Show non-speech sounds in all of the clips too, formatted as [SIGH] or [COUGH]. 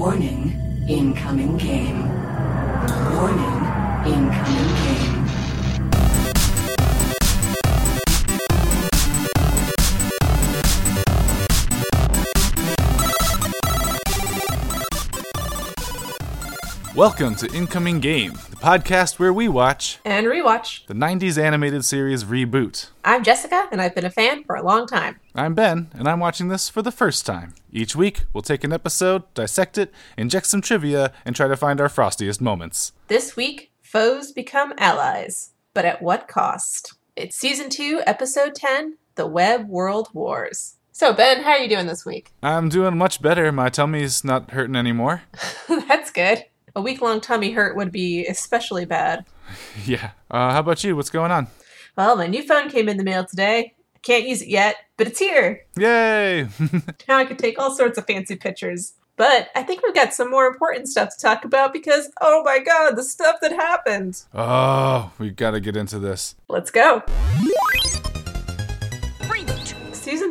Warning, incoming game. Warning, incoming game. Welcome to Incoming Game, podcast where we watch and rewatch. the 90s animated series Reboot. I'm Jessica, and I've been a fan for a long time. I'm Ben, and I'm watching this for the first time. Each week, we'll take an episode, dissect it, inject some trivia, and try to find our frostiest moments. This week, foes become allies, but at what cost? It's season two, episode 10 The Web World Wars. So, Ben, how are you doing this week? I'm doing much better. My tummy's not hurting anymore. [LAUGHS] That's good. A week long tummy hurt would be especially bad. [LAUGHS] Yeah. Uh, how about you? What's going on? Well, my new phone came in the mail today. I can't use it yet, but it's here. Yay! [LAUGHS] Now I can take all sorts of fancy pictures. But I think we've got some more important stuff to talk about because, oh my god, the stuff that happened. oh, we've gotta get into this. Let's go.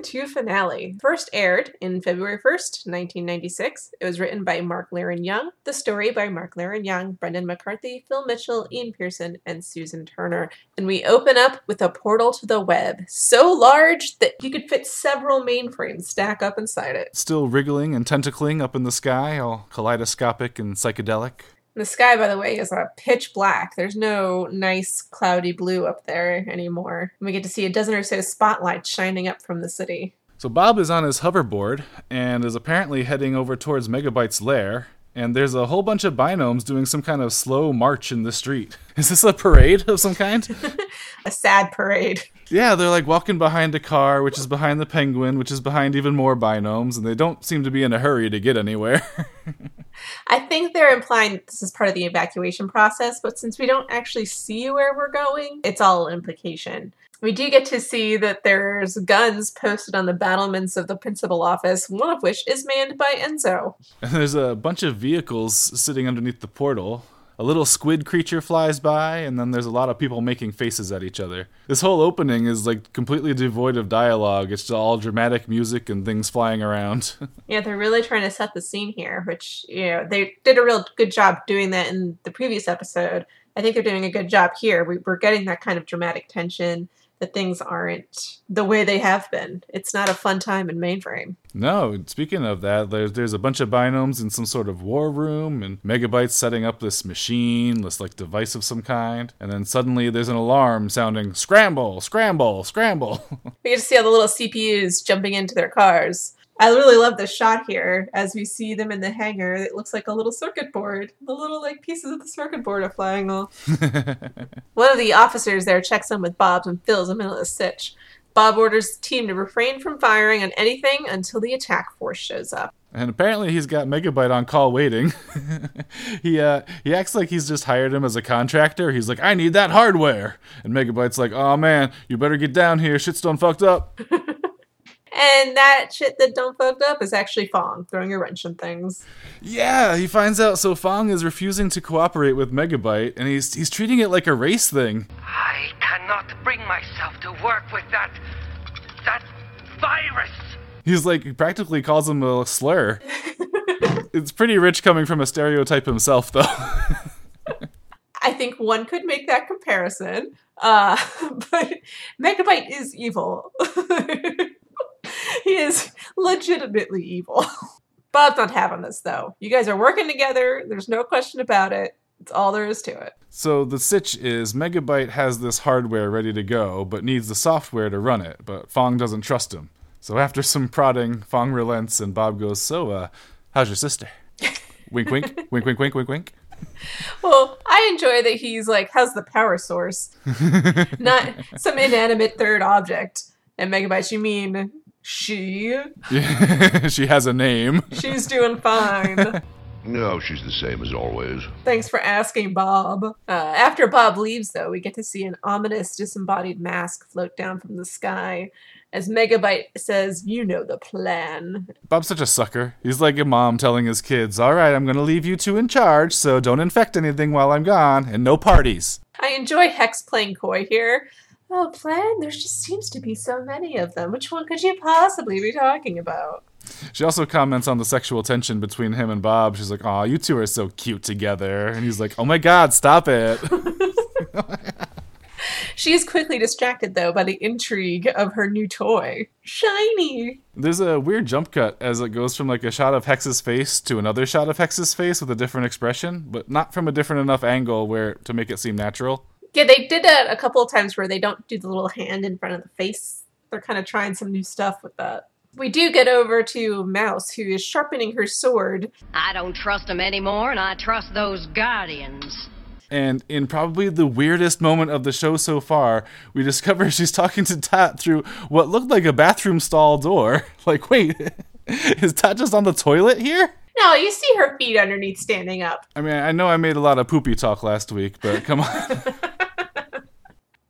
Season 2 finale. First aired in February 1st, 1996. It was written by Mark Leiren-Young. The story by Mark Leiren-Young, Brendan McCarthy, Phil Mitchell, Ian Pearson, and Susan Turner. And we open up with a portal to the web, so large that you could fit several mainframes stack up inside it. Still wriggling and tentacling up in the sky, all kaleidoscopic and psychedelic. The sky, by the way, is a pitch black. There's no nice cloudy blue up there anymore. And we get to see a dozen or so spotlights shining up from the city. So Bob is on his hoverboard and is apparently heading over towards Megabyte's lair. And there's a whole bunch of binomes doing some kind of slow march in the street. [LAUGHS] Is this a parade of some kind? [LAUGHS] A sad parade. yeah, they're like walking behind a car, which is behind the penguin, which is behind even more binomes, and they don't seem to be in a hurry to get anywhere. [LAUGHS] I think they're implying this is part of the evacuation process, but since we don't actually see where we're going, it's all implication. We do get to see that there's guns posted on the battlements of the principal office, one of which is manned by Enzo. and [LAUGHS] there's a bunch of vehicles sitting underneath the portal. A little squid creature flies by, and then there's a lot of people making faces at each other. This whole opening is like completely devoid of dialogue. It's all dramatic music and things flying around. [LAUGHS] Yeah, they're really trying to set the scene here, which, you know, they did a real good job doing that in the previous episode. I think they're doing a good job here. We, we're getting that kind of dramatic tension that things aren't the way they have been. It's not a fun time in mainframe. No, speaking of that, there's there's a bunch of binomes in some sort of war room, and Megabyte's setting up this machine, this like device of some kind, and then suddenly there's an alarm sounding scramble, scramble, scramble. [LAUGHS] We get to see all the little CPUs jumping into their cars. I really love this shot here as we see them in the hangar. It looks like a little circuit board. The little like pieces of the circuit board are flying off. [LAUGHS] One of the officers there checks in with Bob and Phil's in the of a stitch. Bob orders the team to refrain from firing on anything until the attack force shows up. and apparently he's got Megabyte on call waiting. [LAUGHS] he uh he acts like he's just hired him as a contractor. He's like, I need that hardware, and Megabyte's like, Oh man, you better get down here. Shit's done fucked up. [LAUGHS] And that shit that don't fucked up is actually Phong throwing a wrench in things. Yeah, he finds out so Phong is refusing to cooperate with Megabyte, and he's he's treating it like a race thing. I cannot bring myself to work with that. that virus. He's like he practically calls him a slur. [LAUGHS] it's pretty rich coming from a stereotype himself, though. [LAUGHS] I think one could make that comparison. Uh, [LAUGHS] but Megabyte is evil. [LAUGHS] he is legitimately evil. [LAUGHS] Bob's not having this though. You guys are working together. There's no question about it. It's all there is to it. so the sitch is Megabyte has this hardware ready to go, but needs the software to run it. But Phong doesn't trust him. So after some prodding, Phong relents, and Bob goes, "So, uh, how's your sister?" [LAUGHS] wink, wink, wink, wink, wink, wink, wink. Well, I enjoy that he's like, how's the power source? not some inanimate third object. And Megabyte, you mean she? [LAUGHS] she has a name. She's doing fine. [LAUGHS] No, she's the same as always. Thanks for asking, Bob. Uh, after Bob leaves, though, we get to see an ominous disembodied mask float down from the sky as Megabyte says, You know the plan. Bob's such a sucker. He's like a mom telling his kids, "All right, I'm gonna leave you two in charge, so don't infect anything while I'm gone, and no parties." I enjoy Hex playing coy here. Oh, plan? There just seems to be so many of them. Which one could you possibly be talking about? She also comments on the sexual tension between him and Bob. She's like, "Aw, you two are so cute together," and he's like, "Oh my god, stop it!" [LAUGHS] [LAUGHS] She is quickly distracted, though, by the intrigue of her new toy. Shiny! There's a weird jump cut as it goes from like a shot of Hex's face to another shot of Hex's face with a different expression, but not from a different enough angle where to make it seem natural. Yeah, they did that a couple of times where they don't do the little hand in front of the face. They're kind of trying some new stuff with that. We do get over to Mouse, who is sharpening her sword. I don't trust them anymore, and I trust those guardians. And in probably the weirdest moment of the show so far, we discover [LAUGHS] she's talking to Dot through what looked like a bathroom stall door. [LAUGHS] Like, wait, [LAUGHS] is Dot just on the toilet here? No, you see her feet underneath standing up. I mean, I know I made a lot of poopy talk last week, but come on.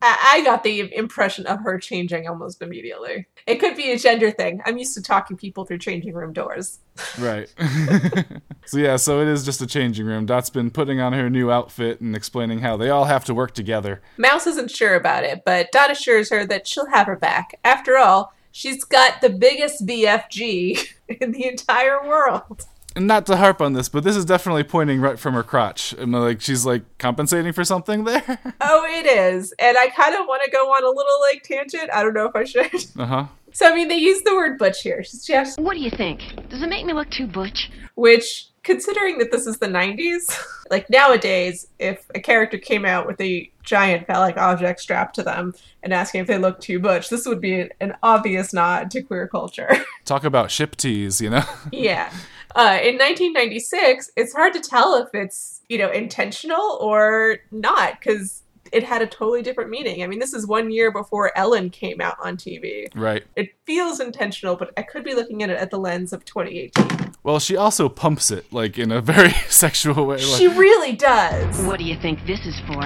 I, I got the impression of her changing almost immediately. It could be a gender thing. I'm used to talking people through changing room doors. right. [LAUGHS] so, yeah, so it is just a changing room. Dot's been putting on her new outfit and explaining how they all have to work together. Mouse isn't sure about it, but Dot assures her that she'll have her back. After all, she's got the biggest BFG [LAUGHS] in the entire world. And not to harp on this, but this is definitely pointing right from her crotch. And like she's like compensating for something there. [LAUGHS] Oh, it is. And I kind of want to go on a little like tangent. I don't know if I should. Uh huh. So, I mean, they use the word butch here. She has, What do you think? Does it make me look too butch? which, considering that this is the 90s, [LAUGHS] like nowadays, if a character came out with a giant phallic object strapped to them and asking if they look too butch, this would be an, an obvious nod to queer culture. [LAUGHS] Talk about ship tease, you know? yeah. Uh, in 1996, it's hard to tell if it's, you know, intentional or not because it had a totally different meaning. I mean, this is one year before Ellen came out on TV. right. It feels intentional, but I could be looking at it at the lens of 2018. Well, she also pumps it like in a very [LAUGHS] sexual way. She really does. What do you think this is for?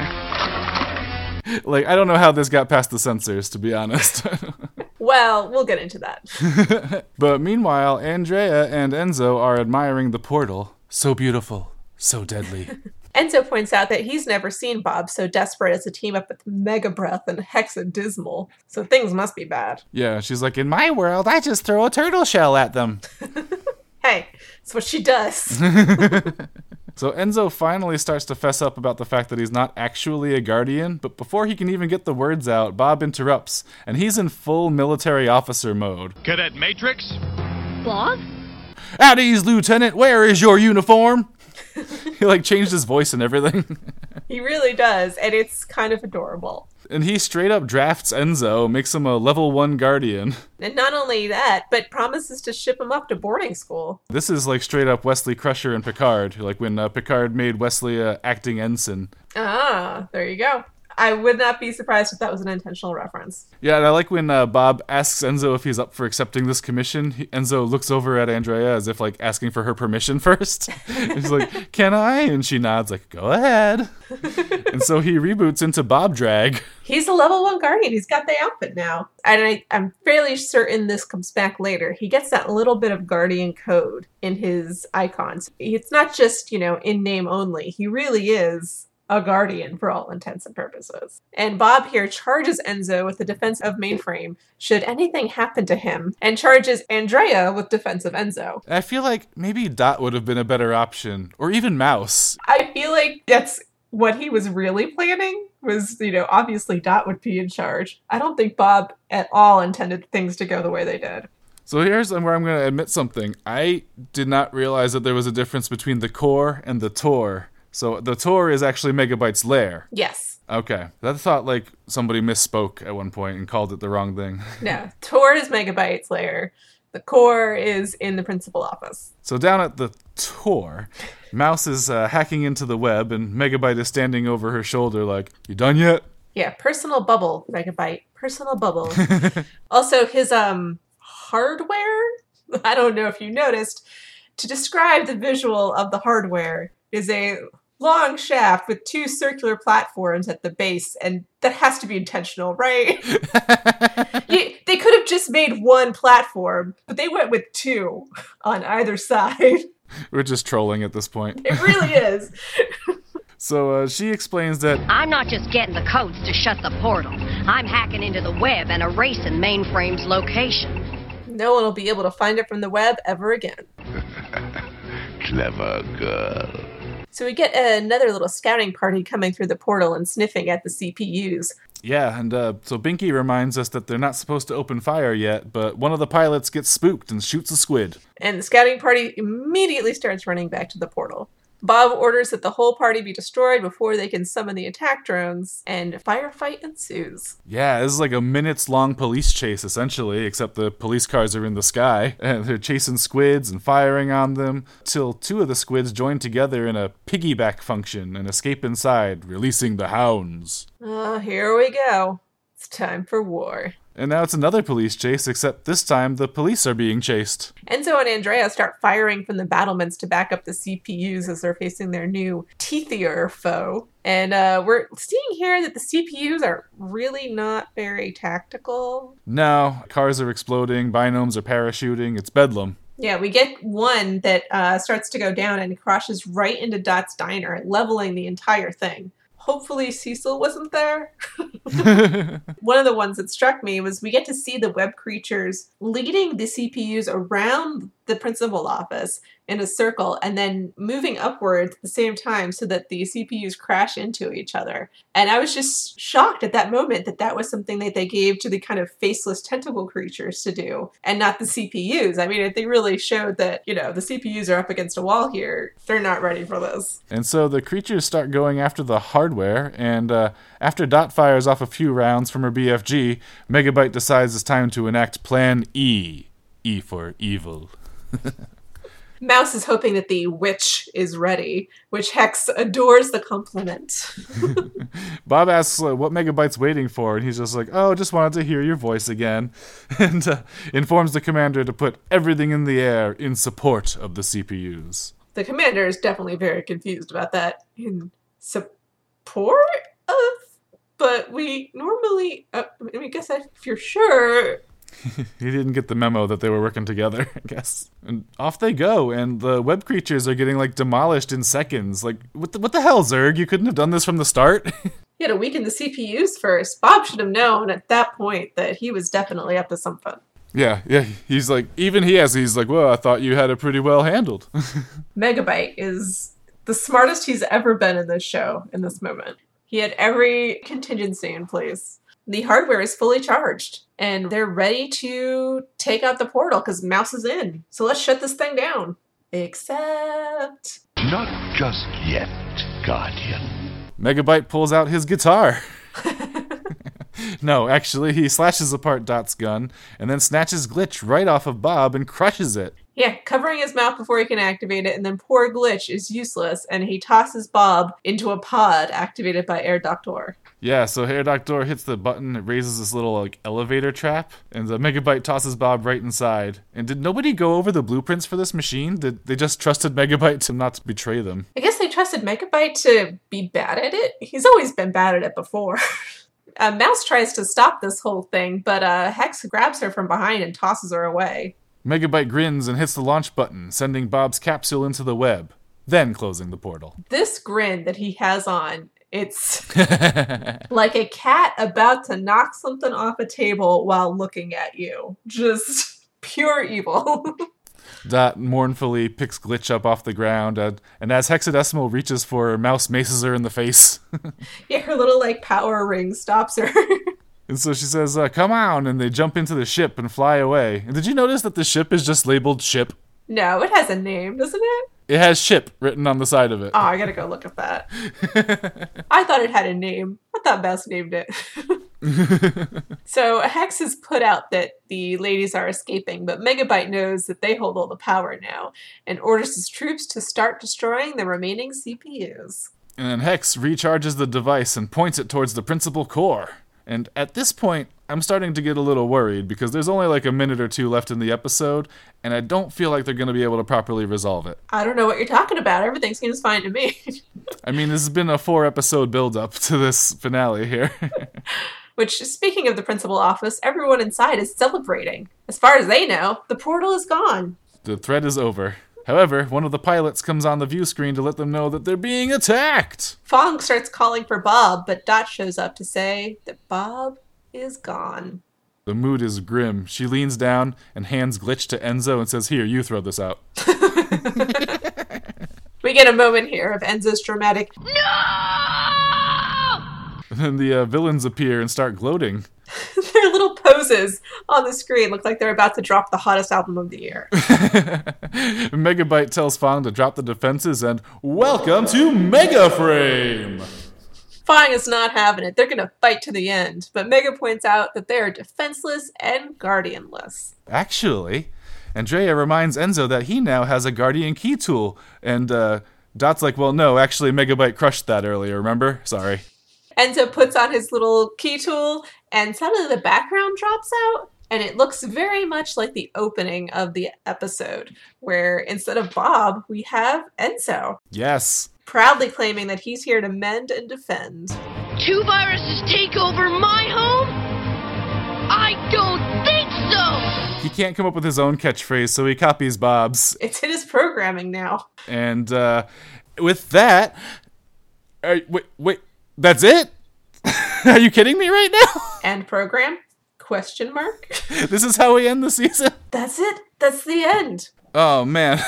like I don't know how this got past the censors, to be honest. [LAUGHS] Well, we'll get into that. [LAUGHS] [LAUGHS] but meanwhile, Andrea and Enzo are admiring the portal. So beautiful, so deadly. [LAUGHS] Enzo points out that he's never seen Bob so desperate as to team up with Mega Breath and Hexadismal, so things must be bad. yeah, she's like, in my world, I just throw a turtle shell at them. Hey, it's what she does. So Enzo finally starts to fess up about the fact that he's not actually a guardian, but before he can even get the words out, Bob interrupts, and he's in full military officer mode. Cadet Matrix? Bob? At ease, Lieutenant, where is your uniform? [LAUGHS] he like changed his voice and everything. [LAUGHS] he really does, and it's kind of adorable. And he straight up drafts Enzo, makes him a level one guardian. And not only that, but promises to ship him up to boarding school. This is like straight up Wesley Crusher and Picard, like when uh, Picard made Wesley a acting ensign. Ah, there you go. I would not be surprised if that was an intentional reference. Yeah, and I like when uh, Bob asks Enzo if he's up for accepting this commission. He, Enzo looks over at Andrea as if like asking for her permission [LAUGHS] first. he's like, "Can I?" And she nods like, "Go ahead." [LAUGHS] and so he reboots into Bob Drag. He's a level one guardian. He's got the outfit now. And I, I'm fairly certain this comes back later. He gets that little bit of guardian code in his icons. It's not just, you know, in name only. He really is a guardian for all intents and purposes. And Bob here charges Enzo with the defense of mainframe should anything happen to him, and charges Andrea with defense of Enzo. I feel like maybe Dot would have been a better option, or even Mouse. I feel like that's what he was really planning was, you know, obviously Dot would be in charge. I don't think Bob at all intended things to go the way they did. So here's where I'm going to admit something. I did not realize that there was a difference between the core and the Tor. So the Tor is actually Megabyte's lair. Yes. Okay. I thought like somebody misspoke at one point and called it the wrong thing. [LAUGHS] No. Tor is Megabyte's lair. The core is in the principal office. So down at the Tor, Mouse is uh, hacking into the web and Megabyte is standing over her shoulder like, "You done yet?" Yeah, personal bubble, Megabyte. Personal bubble. [LAUGHS] also, his um hardware. [LAUGHS] I don't know if you noticed. To describe the visual of the hardware is a long shaft with two circular platforms at the base, and that has to be intentional, right? [LAUGHS] You- they could have just made one platform, but they went with two on either side. We're just trolling at this point. It really is. [LAUGHS] So uh, she explains that I'm not just getting the codes to shut the portal. I'm hacking into the web and erasing mainframe's location. No one will be able to find it from the web ever again. [LAUGHS] Clever girl. So we get another little scouting party coming through the portal and sniffing at the CPUs. Yeah, and uh, so Binky reminds us that they're not supposed to open fire yet, but one of the pilots gets spooked and shoots a squid. And the scouting party immediately starts running back to the portal. Bob orders that the whole party be destroyed before they can summon the attack drones, and a firefight ensues. Yeah, this is like a minutes long police chase essentially, except the police cars are in the sky [LAUGHS] and they're chasing squids and firing on them till two of the squids join together in a piggyback function and escape inside, releasing the hounds. Oh, here we go. It's time for war. And now it's another police chase, except this time the police are being chased. Enzo and Andrea start firing from the battlements to back up the CPUs as they're facing their new teethier foe. And uh, we're seeing here that the CPUs are really not very tactical. No, cars are exploding, binomes are parachuting, it's bedlam. Yeah, we get one that uh, starts to go down and crashes right into Dot's diner, leveling the entire thing. Hopefully, Cecil wasn't there. [LAUGHS] [LAUGHS] one of the ones that struck me was we get to see the web creatures leading the CPUs around the principal office in a circle and then moving upwards at the same time so that the CPUs crash into each other. And I was just shocked at that moment that that was something that they gave to the kind of faceless tentacle creatures to do and not the CPUs. I mean, they really showed that, you know, the CPUs are up against a wall here. They're not ready for this. And so the creatures start going after the hardware, and uh, after Dot fires off a few rounds from her BFG, Megabyte decides it's time to enact Plan E. E for evil. [LAUGHS] Mouse is hoping that the witch is ready, which Hex adores the compliment. [LAUGHS] Bob asks uh, what Megabyte's waiting for, and he's just like, "Oh, just wanted to hear your voice again," [LAUGHS] and uh, informs the commander to put everything in the air in support of the CPUs. the commander is definitely very confused about that. In support of, but we normally, uh, I mean, I guess if you're sure, [LAUGHS] He didn't get the memo that they were working together, [LAUGHS] I guess. And off they go, and the web creatures are getting like demolished in seconds. Like, what the, what the hell, Zerg? You couldn't have done this from the start. [LAUGHS] he had to weaken the CPUs first. Bob should have known at that point that he was definitely up to something. yeah, yeah. He's like, even he has. He's like, well, I thought you had it pretty well handled. Megabyte is the smartest he's ever been in this show in this moment. He had every contingency in place. The hardware is fully charged and they're ready to take out the portal because Mouse is in. So let's shut this thing down. Except. Not just yet, Guardian. Megabyte pulls out his guitar. [LAUGHS] [LAUGHS] no, actually, he slashes apart Dot's gun and then snatches Glitch right off of Bob and crushes it. Yeah, covering his mouth before he can activate it, and then poor Glitch is useless, and he tosses Bob into a pod activated by Herr Doktor. Yeah, so Herr Doktor hits the button, it raises this little like elevator trap, and the Megabyte tosses Bob right inside. And did nobody go over the blueprints for this machine? Did they just trusted Megabyte to not betray them? I guess they trusted Megabyte to be bad at it. He's always been bad at it before. [LAUGHS] uh, Mouse tries to stop this whole thing, but uh, Hex grabs her from behind and tosses her away. Megabyte grins and hits the launch button, sending Bob's capsule into the web, then closing the portal. This grin that he has on, it's [LAUGHS] like a cat about to knock something off a table while looking at you. Just pure evil. [LAUGHS] Dot mournfully picks Glitch up off the ground, and, and as Hexadecimal reaches for her, Mouse maces her in the face. [LAUGHS] yeah, her little like power ring stops her. And so she says, uh, Come on! And they jump into the ship and fly away. And did you notice that the ship is just labeled ship? no, it has a name, doesn't it? It has ship written on the side of it. Oh, I gotta go look at that. I thought it had a name. I thought Mouse named it. [LAUGHS] so Hex has put out that the ladies are escaping, but Megabyte knows that they hold all the power now and orders his troops to start destroying the remaining CPUs. And then Hex recharges the device and points it towards the principal core. And at this point, I'm starting to get a little worried because there's only like a minute or two left in the episode, and I don't feel like they're going to be able to properly resolve it. I don't know what you're talking about. Everything seems fine to me. [LAUGHS] I mean, this has been a four episode build up [LAUGHS] to this finale here. [LAUGHS] Which, speaking of the principal office, everyone inside is celebrating. As far as they know, the portal is gone. the threat is over. However, one of the pilots comes on the view screen to let them know that they're being attacked. Phong starts calling for Bob, but Dot shows up to say that Bob is gone. The mood is grim. She leans down and hands glitch to Enzo and says, Here, you throw this out. [LAUGHS] We get a moment here of Enzo's dramatic. And then the uh, villains appear and start gloating. [LAUGHS] Their little poses on the screen look like they're about to drop the hottest album of the year. [LAUGHS] Megabyte tells Phong to drop the defenses and welcome to Mega Frame. Phong is not having it. They're going to fight to the end. But Mega points out that they are defenseless and guardianless. Actually, Andrea reminds Enzo that he now has a Guardian Key tool, and uh, Dot's like, "Well, no, actually, Megabyte crushed that earlier. Remember? Sorry." Enzo puts on his little key tool, and suddenly the background drops out. And it looks very much like the opening of the episode, where instead of Bob, we have Enzo, Yes. proudly claiming that he's here to mend and defend. Two viruses take over my home? I don't think so! He can't come up with his own catchphrase, so he copies Bob's. It's in his programming now. And uh, with that, uh, wait, wait, that's it? [LAUGHS] Are you kidding me right now? End program? Question mark? [LAUGHS] this is how we end the season? That's it. That's the end. Oh man. [LAUGHS]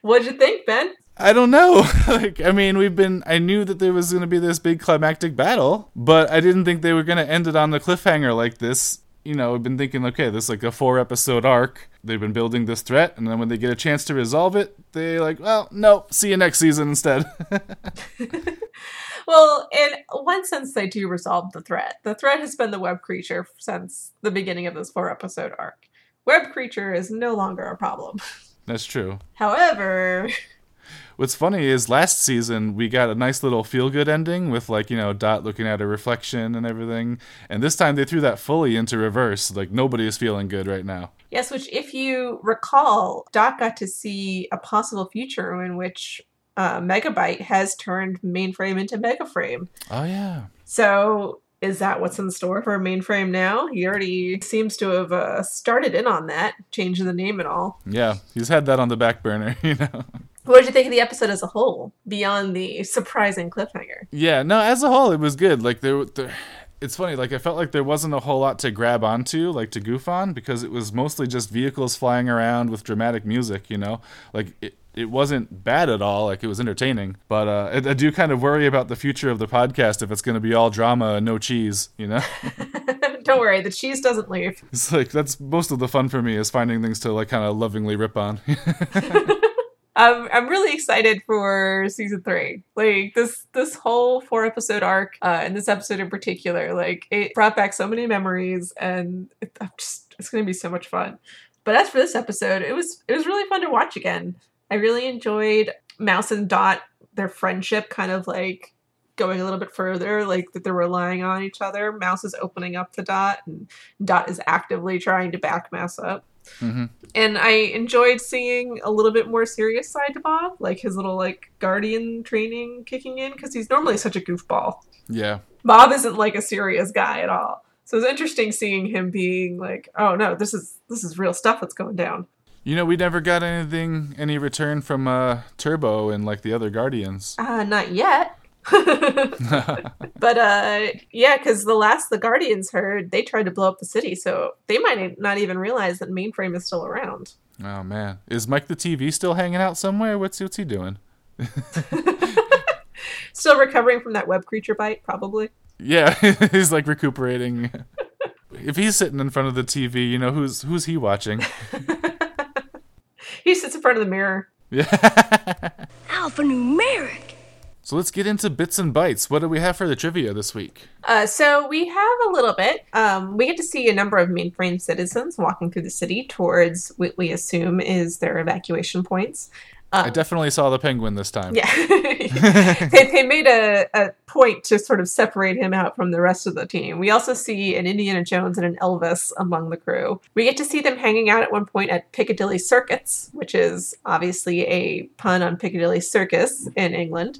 What'd you think, Ben? I don't know. [LAUGHS] like, I mean, we've been. I knew that there was going to be this big climactic battle, but I didn't think they were going to end it on the cliffhanger like this. You know, I've been thinking, okay, this is like a four episode arc. They've been building this threat, and then when they get a chance to resolve it, they like, well, no, see you next season instead. Well, in one sense, they do resolve the threat. The threat has been the web creature since the beginning of this four episode arc. Web creature is no longer a problem. [LAUGHS] That's true. However, [LAUGHS] What's funny is last season we got a nice little feel good ending with like, you know, Dot looking at a reflection and everything. And this time they threw that fully into reverse. Like nobody is feeling good right now. yes, which if you recall, Dot got to see a possible future in which uh, Megabyte has turned mainframe into Megaframe. Oh yeah. So is that what's in store for mainframe now? He already seems to have uh, started in on that, changing the name and all. Yeah. He's had that on the back burner, [LAUGHS] you know. What did you think of the episode as a whole, beyond the surprising cliffhanger? Yeah, no, as a whole, it was good. Like there, there, it's funny. Like I felt like there wasn't a whole lot to grab onto, like to goof on, because it was mostly just vehicles flying around with dramatic music. You know, like it, it wasn't bad at all. Like it was entertaining. But uh, I, I do kind of worry about the future of the podcast if it's going to be all drama and no cheese. You know, [LAUGHS] [LAUGHS] Don't worry, the cheese doesn't leave. it's like that's most of the fun for me is finding things to like kind of lovingly rip on. [LAUGHS] Um, I'm really excited for season three. Like this, this whole four episode arc, uh, and this episode in particular, like it brought back so many memories, and it, I'm just, it's going to be so much fun. But as for this episode, it was, it was really fun to watch again. I really enjoyed Mouse and Dot, their friendship, kind of like going a little bit further, like that they're relying on each other. Mouse is opening up to Dot, and Dot is actively trying to back Mouse up. Mhm. And I enjoyed seeing a little bit more serious side to Bob, like his little like guardian training kicking in, because he's normally such a goofball. yeah, Bob isn't like a serious guy at all. So it's interesting seeing him being like, "Oh no, this is this is real stuff that's going down." You know, we never got anything, any return from uh, Turbo and like the other Guardians. Uh, not yet. [LAUGHS] but uh, yeah, because the last the Guardians heard, they tried to blow up the city, so they might not even realize that Mainframe is still around. Oh man, is Mike the TV still hanging out somewhere? What's what's he doing? [LAUGHS] Still recovering from that web creature bite, probably. Yeah, [LAUGHS] he's like recuperating. if he's sitting in front of the TV, you know who's who's he watching? He sits in front of the mirror. Yeah. [LAUGHS] Alphanumeric! So let's get into bits and bytes. What do we have for the trivia this week? Uh, so we have a little bit. Um, we get to see a number of mainframe citizens walking through the city towards what we assume is their evacuation points. I definitely saw the penguin this time. Yeah, [LAUGHS] [LAUGHS] they, they made a, a point to sort of separate him out from the rest of the team. We also see an Indiana Jones and an Elvis among the crew. We get to see them hanging out at one point at Piccadilly Circuits, which is obviously a pun on Piccadilly Circus in England.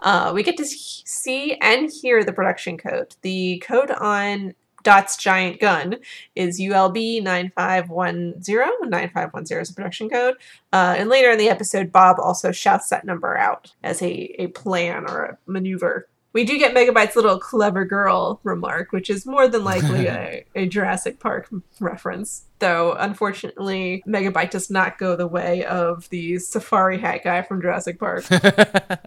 Uh, we get to see and hear the production code. The code on Dot's giant gun is ULB 9510. 9510 is a production code. Uh, and later in the episode, Bob also shouts that number out as a, a plan or a maneuver We do get Megabyte's little clever girl remark, which is more than [LAUGHS] likely a, a Jurassic Park reference. Though, unfortunately, Megabyte does not go the way of the safari hat guy from Jurassic Park. [LAUGHS] uh,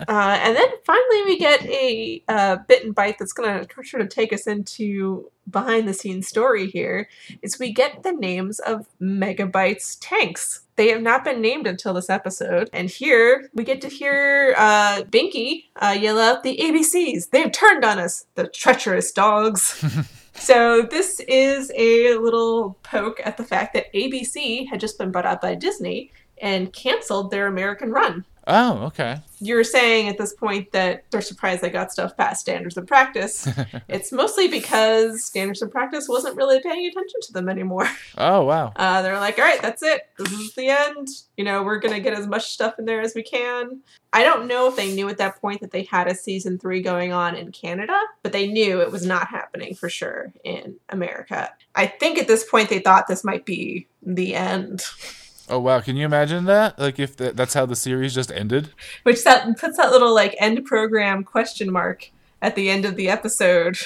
and then finally, we get a uh, bit and bite that's going to sort of take us into behind the scenes story here. Is we get the names of Megabyte's tanks. They have not been named until this episode. And here we get to hear uh, Binky uh, yell out the ABCs. They've turned on us, the treacherous dogs. [LAUGHS] so this is a little poke at the fact that ABC had just been bought out by Disney and canceled their American run. Oh, okay. You're saying at this point that they're surprised they got stuff past standards and practice. [LAUGHS] it's mostly because standards and practice wasn't really paying attention to them anymore. Oh, wow. [LAUGHS] Uh, they're like, all right, that's it. This is the end. You know, we're going to get as much stuff in there as we can. I don't know if they knew at that point that they had a season three going on in Canada, but they knew it was not happening for sure in America. I think at this point they thought this might be the end. [LAUGHS] Oh, wow. Can you imagine that? Like, if th- that's how the series just ended? Which that puts that little like end program question mark at the end of the episode.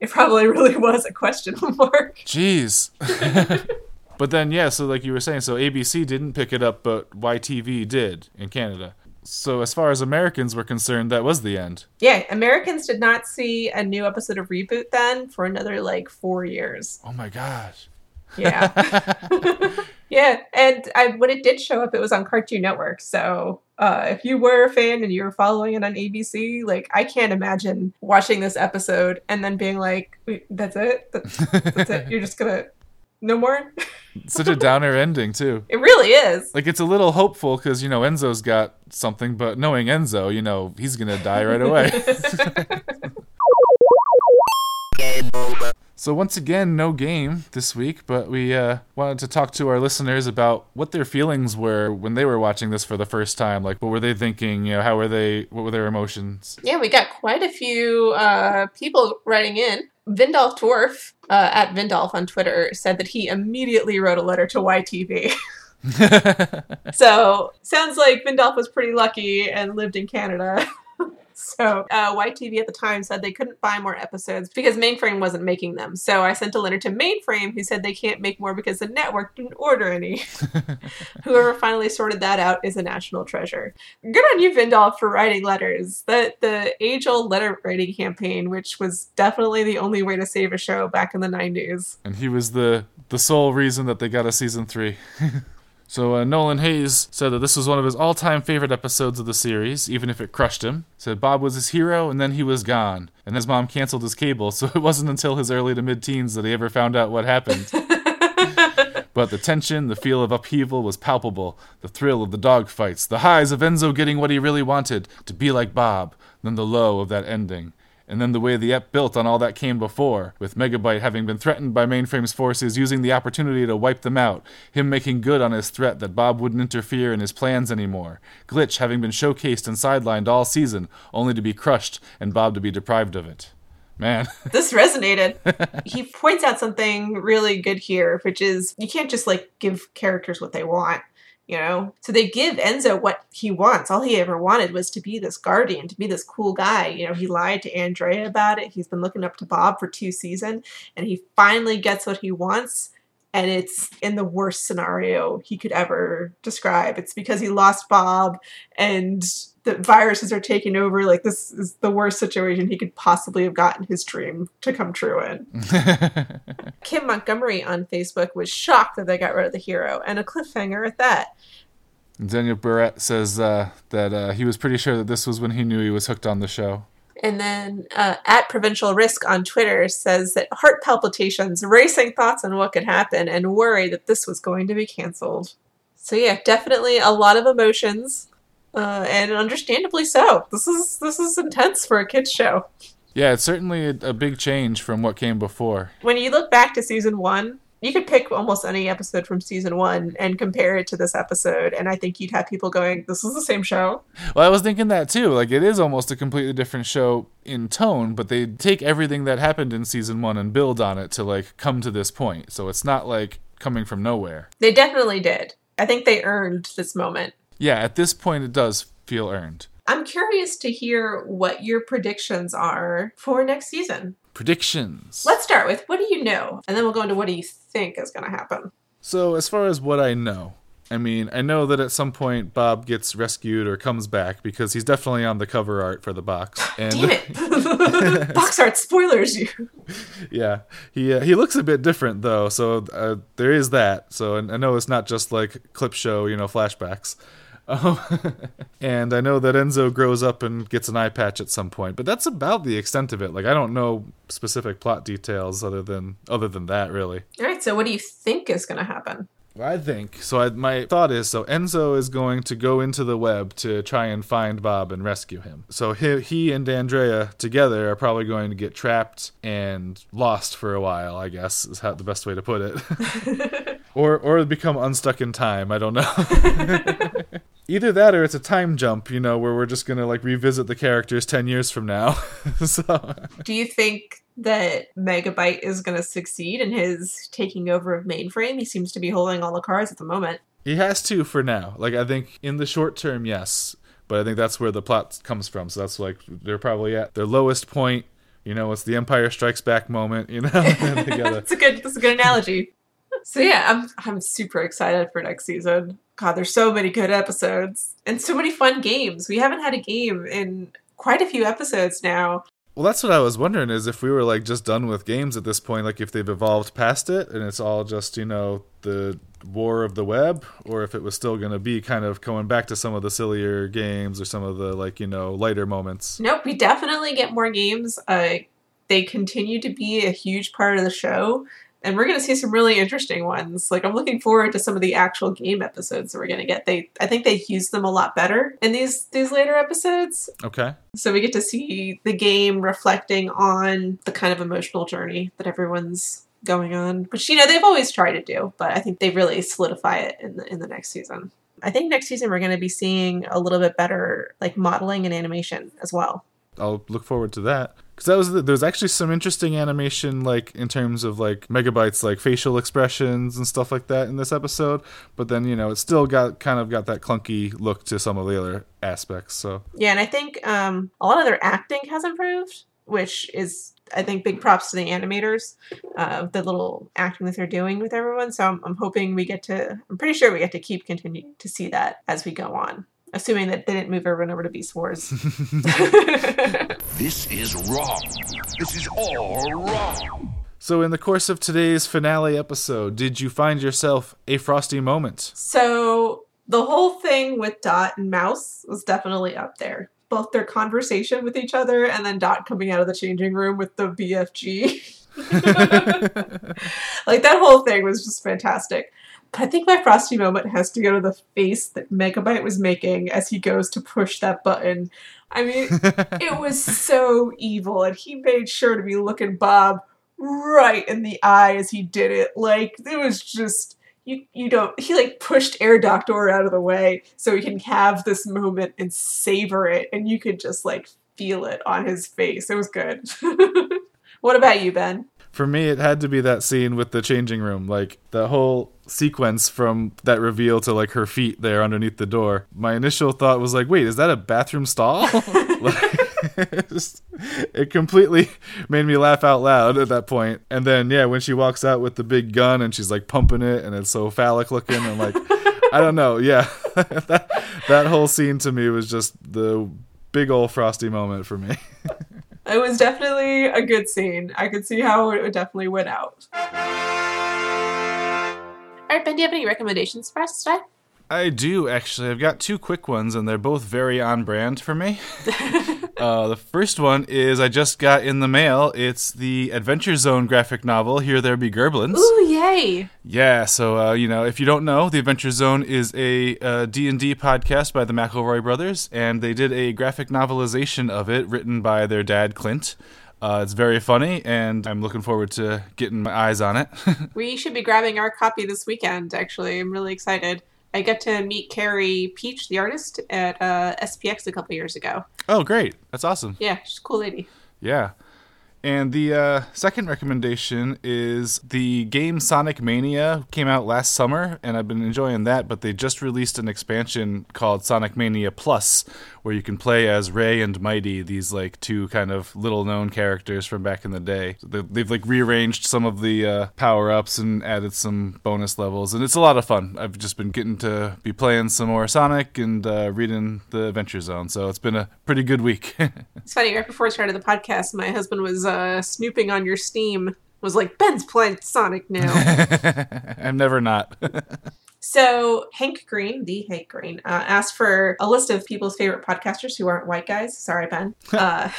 It probably really [LAUGHS] was a question mark. Jeez. [LAUGHS] [LAUGHS] but then, yeah, so like you were saying, so ABC didn't pick it up, but YTV did in Canada. So, as far as Americans were concerned, that was the end. Yeah, Americans did not see a new episode of Reboot then for another like four years. Oh my gosh. Yeah. Yeah, and I, when it did show up, it was on Cartoon Network. So uh, if you were a fan and you were following it on ABC, like I can't imagine watching this episode and then being like, "That's it? That's, that's it? You're just gonna no more?" [LAUGHS] Such a downer ending, too. It really is. Like, it's a little hopeful because, you know, Enzo's got something, but knowing Enzo, you know, he's going to die right away. [LAUGHS] [LAUGHS] So once again, no game this week, but we uh, wanted to talk to our listeners about what their feelings were when they were watching this for the first time. Like, what were they thinking? You know, how were they? What were their emotions? Yeah, we got quite a few uh, people writing in. Vindolf Dwarf uh, at Vindolf on Twitter said that he immediately wrote a letter to YTV. [LAUGHS] so sounds like Vindolf was pretty lucky and lived in Canada. [LAUGHS] so uh, YTV at the time said they couldn't buy more episodes because Mainframe wasn't making them. So I sent a letter to Mainframe who said they can't make more because the network didn't order any. [LAUGHS] [LAUGHS] Whoever finally sorted that out is a national treasure. Good on you, Vindal, for writing letters. The the age old letter writing campaign, which was definitely the only way to save a show back in the nineties. and he was the the sole reason that they got a season three. So uh, Nolan Hayes said that this was one of his all-time favorite episodes of the series, even if it crushed him. Said Bob was his hero, and then he was gone, and his mom canceled his cable, so it wasn't until his early to mid-teens that he ever found out what happened. [LAUGHS] But the tension, the feel of upheaval was palpable. The thrill of the dogfights, the highs of Enzo getting what he really wanted, to be like Bob, then the low of that ending. And then the way the ep built on all that came before, with Megabyte having been threatened by Mainframe's forces using the opportunity to wipe them out, him making good on his threat that Bob wouldn't interfere in his plans anymore, Glitch having been showcased and sidelined all season, only to be crushed and Bob to be deprived of it. Man. [LAUGHS] this resonated. he points out something really good here, which is you can't just like give characters what they want, you know? So they give Enzo what he wants. All he ever wanted was to be this guardian, to be this cool guy. You know, he lied to Andrea about it. He's been looking up to Bob for two seasons, and he finally gets what he wants. And it's in the worst scenario he could ever describe. It's because he lost Bob and the viruses are taking over. Like, this is the worst situation he could possibly have gotten his dream to come true in. [LAUGHS] Kim Montgomery on Facebook was shocked that they got rid of the hero, and a cliffhanger at that. Daniel Barrett says uh, that uh, he was pretty sure that this was when he knew he was hooked on the show. And then uh, at Provincial Risk on Twitter says that heart palpitations, racing thoughts on what could happen, and worry that this was going to be canceled. So yeah, definitely a lot of emotions, uh, and understandably so. This is this is intense for a kids show. Yeah, it's certainly a, a big change from what came before. When you look back to season one, you could pick almost any episode from season one and compare it to this episode, and I think you'd have people going, "This is the same show." Well, I was thinking that too. Like, it is almost a completely different show in tone, but they take everything that happened in season one and build on it to, like, come to this point. So it's not like coming from nowhere. They definitely did. I think they earned this moment. Yeah, at this point, it does feel earned. I'm curious to hear what your predictions are for next season. Predictions. Let's start with what do you know? And then we'll go into what do you think is going to happen. So, as far as what I know, I mean, I know that at some point Bob gets rescued or comes back because he's definitely on the cover art for the box. [GASPS] And Damn it. [LAUGHS] [LAUGHS] Box art spoilers you. [LAUGHS] yeah, he uh, he looks a bit different though, so uh, there is that. So I know it's not just like clip show, you know, flashbacks. Um, [LAUGHS] and I know that Enzo grows up and gets an eye patch at some point, but that's about the extent of it. Like I don't know specific plot details other than other than that, really. All right, so what do you think is going to happen? I think so. I, my thought is so Enzo is going to go into the web to try and find Bob and rescue him. So he, he and Andrea together are probably going to get trapped and lost for a while. I guess is how the best way to put it, [LAUGHS] [LAUGHS] or or become unstuck in time. I don't know. Either that or it's a time jump, you know, where we're just gonna like revisit the characters ten years from now. [LAUGHS] so Do you think that Megabyte is going to succeed in his taking over of mainframe? He seems to be holding all the cards at the moment. He has to for now. Like I think in the short term, yes, but I think that's where the plot comes from. So that's like they're probably at their lowest point. You know, it's the Empire Strikes Back moment. You know, [LAUGHS] and they gotta- [LAUGHS] That's a good. That's a good analogy. So yeah, I'm I'm super excited for next season. God, there's so many good episodes and so many fun games. We haven't had a game in quite a few episodes now. well, that's what I was wondering is if we were like just done with games at this point, like if they've evolved past it and it's all just you know the war of the web, or if it was still gonna be kind of going back to some of the sillier games or some of the like you know lighter moments. Nope, we definitely get more games. Uh, they continue to be a huge part of the show, and we're going to see some really interesting ones. Like I'm looking forward to some of the actual game episodes that we're going to get. They, I think they use them a lot better in these these later episodes. Okay. So we get to see the game reflecting on the kind of emotional journey that everyone's going on, which you know they've always tried to do, but I think they really solidify it in the in the next season. I think next season we're going to be seeing a little bit better like modeling and animation as well. I'll look forward to that because that was the, there's actually some interesting animation like in terms of like megabytes like facial expressions and stuff like that in this episode but then you know it still got kind of got that clunky look to some of the other aspects so Yeah, and I think um, a lot of their acting has improved, which is I think big props to the animators, uh, the little acting that they're doing with everyone. So I'm, I'm hoping we get to. I'm pretty sure we get to keep continuing to see that as we go on, assuming that they didn't move everyone over to Beast Wars. [LAUGHS] [LAUGHS] This is wrong. This is all wrong. so in the course of today's finale episode did you find yourself a frosty moment so the whole thing with Dot and Mouse was definitely up there. Both their conversation with each other and then Dot coming out of the changing room with the BFG. [LAUGHS] like that whole thing was just fantastic. But I think my frosty moment has to go to the face that Megabyte was making as he goes to push that button. I mean, it [LAUGHS] was so evil, and he made sure to be looking Bob right in the eye as he did it. Like it was just you you don't he like pushed Herr Doktor out of the way so he can have this moment and savor it, and you could just like feel it on his face. It was good. [LAUGHS] what about you, Ben? For me it had to be that scene with the changing room like the whole sequence from that reveal to like her feet there underneath the door. My initial thought was like wait is that a bathroom stall? [LAUGHS] [LAUGHS] It, completely [LAUGHS] made me laugh out loud at that point. point. And then yeah when she walks out with the big gun and she's like pumping it and it's so phallic looking and like i don't know yeah. That, that whole scene to me was just the big old frosty moment for me It was definitely a good scene. I could see how it definitely went out. All right, Ben, do you have any recommendations for us today? I do actually. I've got two quick ones, and they're both very on brand for me. [LAUGHS] uh, the first one is I just got in the mail. It's the Adventure Zone graphic novel. Here there be Gerblins. Ooh, yay! Yeah, so uh, you know, if you don't know, the Adventure Zone is a uh, D&D podcast by the McElroy brothers, and they did a graphic novelization of it written by their dad Clint. Uh, it's very funny, and I'm looking forward to getting my eyes on it. [LAUGHS] We should be grabbing our copy this weekend, actually. I'm really excited. I got to meet Carey Pietsch, the artist, at uh, SPX a couple years ago. oh, great! That's awesome. Yeah, she's a cool lady. Yeah. And the uh, second recommendation is the game Sonic Mania came out last summer, and I've been enjoying that. But they just released an expansion called Sonic Mania Plus, where you can play as Ray and Mighty, these like two kind of little known characters from back in the day. So they, they've like rearranged some of the uh, power ups and added some bonus levels, and it's a lot of fun. I've just been getting to be playing some more Sonic and uh, reading the Adventure Zone, so it's been a pretty good week. [LAUGHS] It's funny, right before I started the podcast, my husband was uh, snooping on your Steam, was like, Ben's playing Sonic now. [LAUGHS] I'm never not. [LAUGHS] so, Hank Green, the Hank Green, uh, asked for a list of people's favorite podcasters who aren't white guys. Sorry, Ben. [LAUGHS] uh,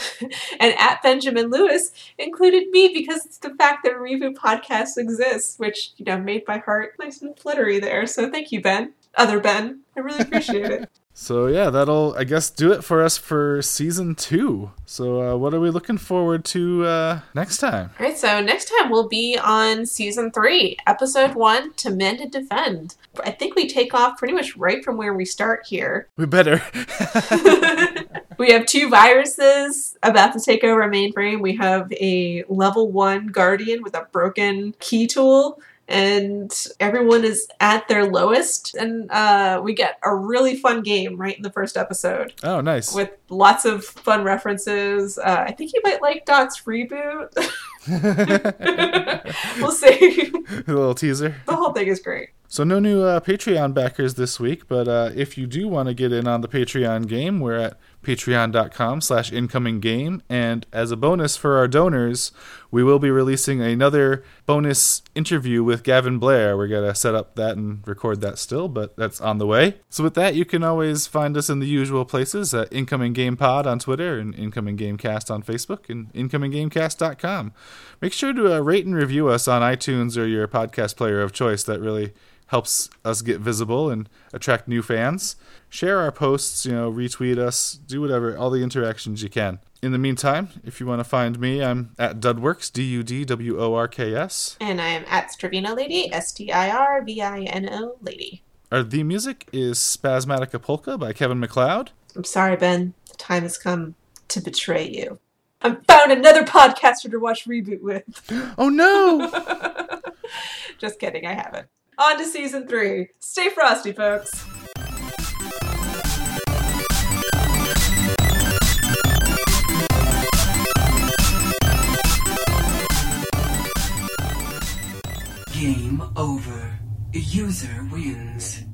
and at Benjamin Lewis included me because it's the fact that Reboot Podcast exists, which, you know, made my heart nice and fluttery there. So, thank you, Ben. Other Ben. I really appreciate it. [LAUGHS] So yeah, that'll I guess do it for us for season two. So uh, what are we looking forward to uh, next time? All right, so next time we'll be on season three, episode one, to mend and defend. I think we take off pretty much right from where we start here. We better. [LAUGHS] we have two viruses about to take over a mainframe. We have a level one guardian with a broken key tool. And everyone is at their lowest, and uh, we get a really fun game right in the first episode oh, nice. with lots of fun references. Uh, I think you might like Dot's reboot. [LAUGHS] [LAUGHS] we'll see. A little teaser. the whole thing is great. So no new uh, Patreon backers this week, but uh, if you do want to get in on the Patreon game, we're at patreon.com slash incoming game. And as a bonus for our donors, we will be releasing another bonus interview with Gavin Blair. We're going to set up that and record that still, but that's on the way. So with that, you can always find us in the usual places at Incoming Game Pod on Twitter and Incoming Gamecast on Facebook and incominggamecast.com. Make sure to uh, rate and review us on iTunes or your podcast player of choice. That really helps us get visible and attract new fans. Share our posts, you know, retweet us, do whatever, all the interactions you can. In the meantime, if you want to find me, I'm at Dudworks, D U D W O R K S. And I am at Stirvino Lady, S T I R V I N O Lady. Our the music is Spazzmatica Polka by Kevin MacLeod. I'm sorry, Ben. The time has come to betray you. I found another podcaster to watch Reboot with. [GASPS] Oh no! [LAUGHS] Just kidding, I haven't. On to season three. Stay frosty, folks. Game over. User wins.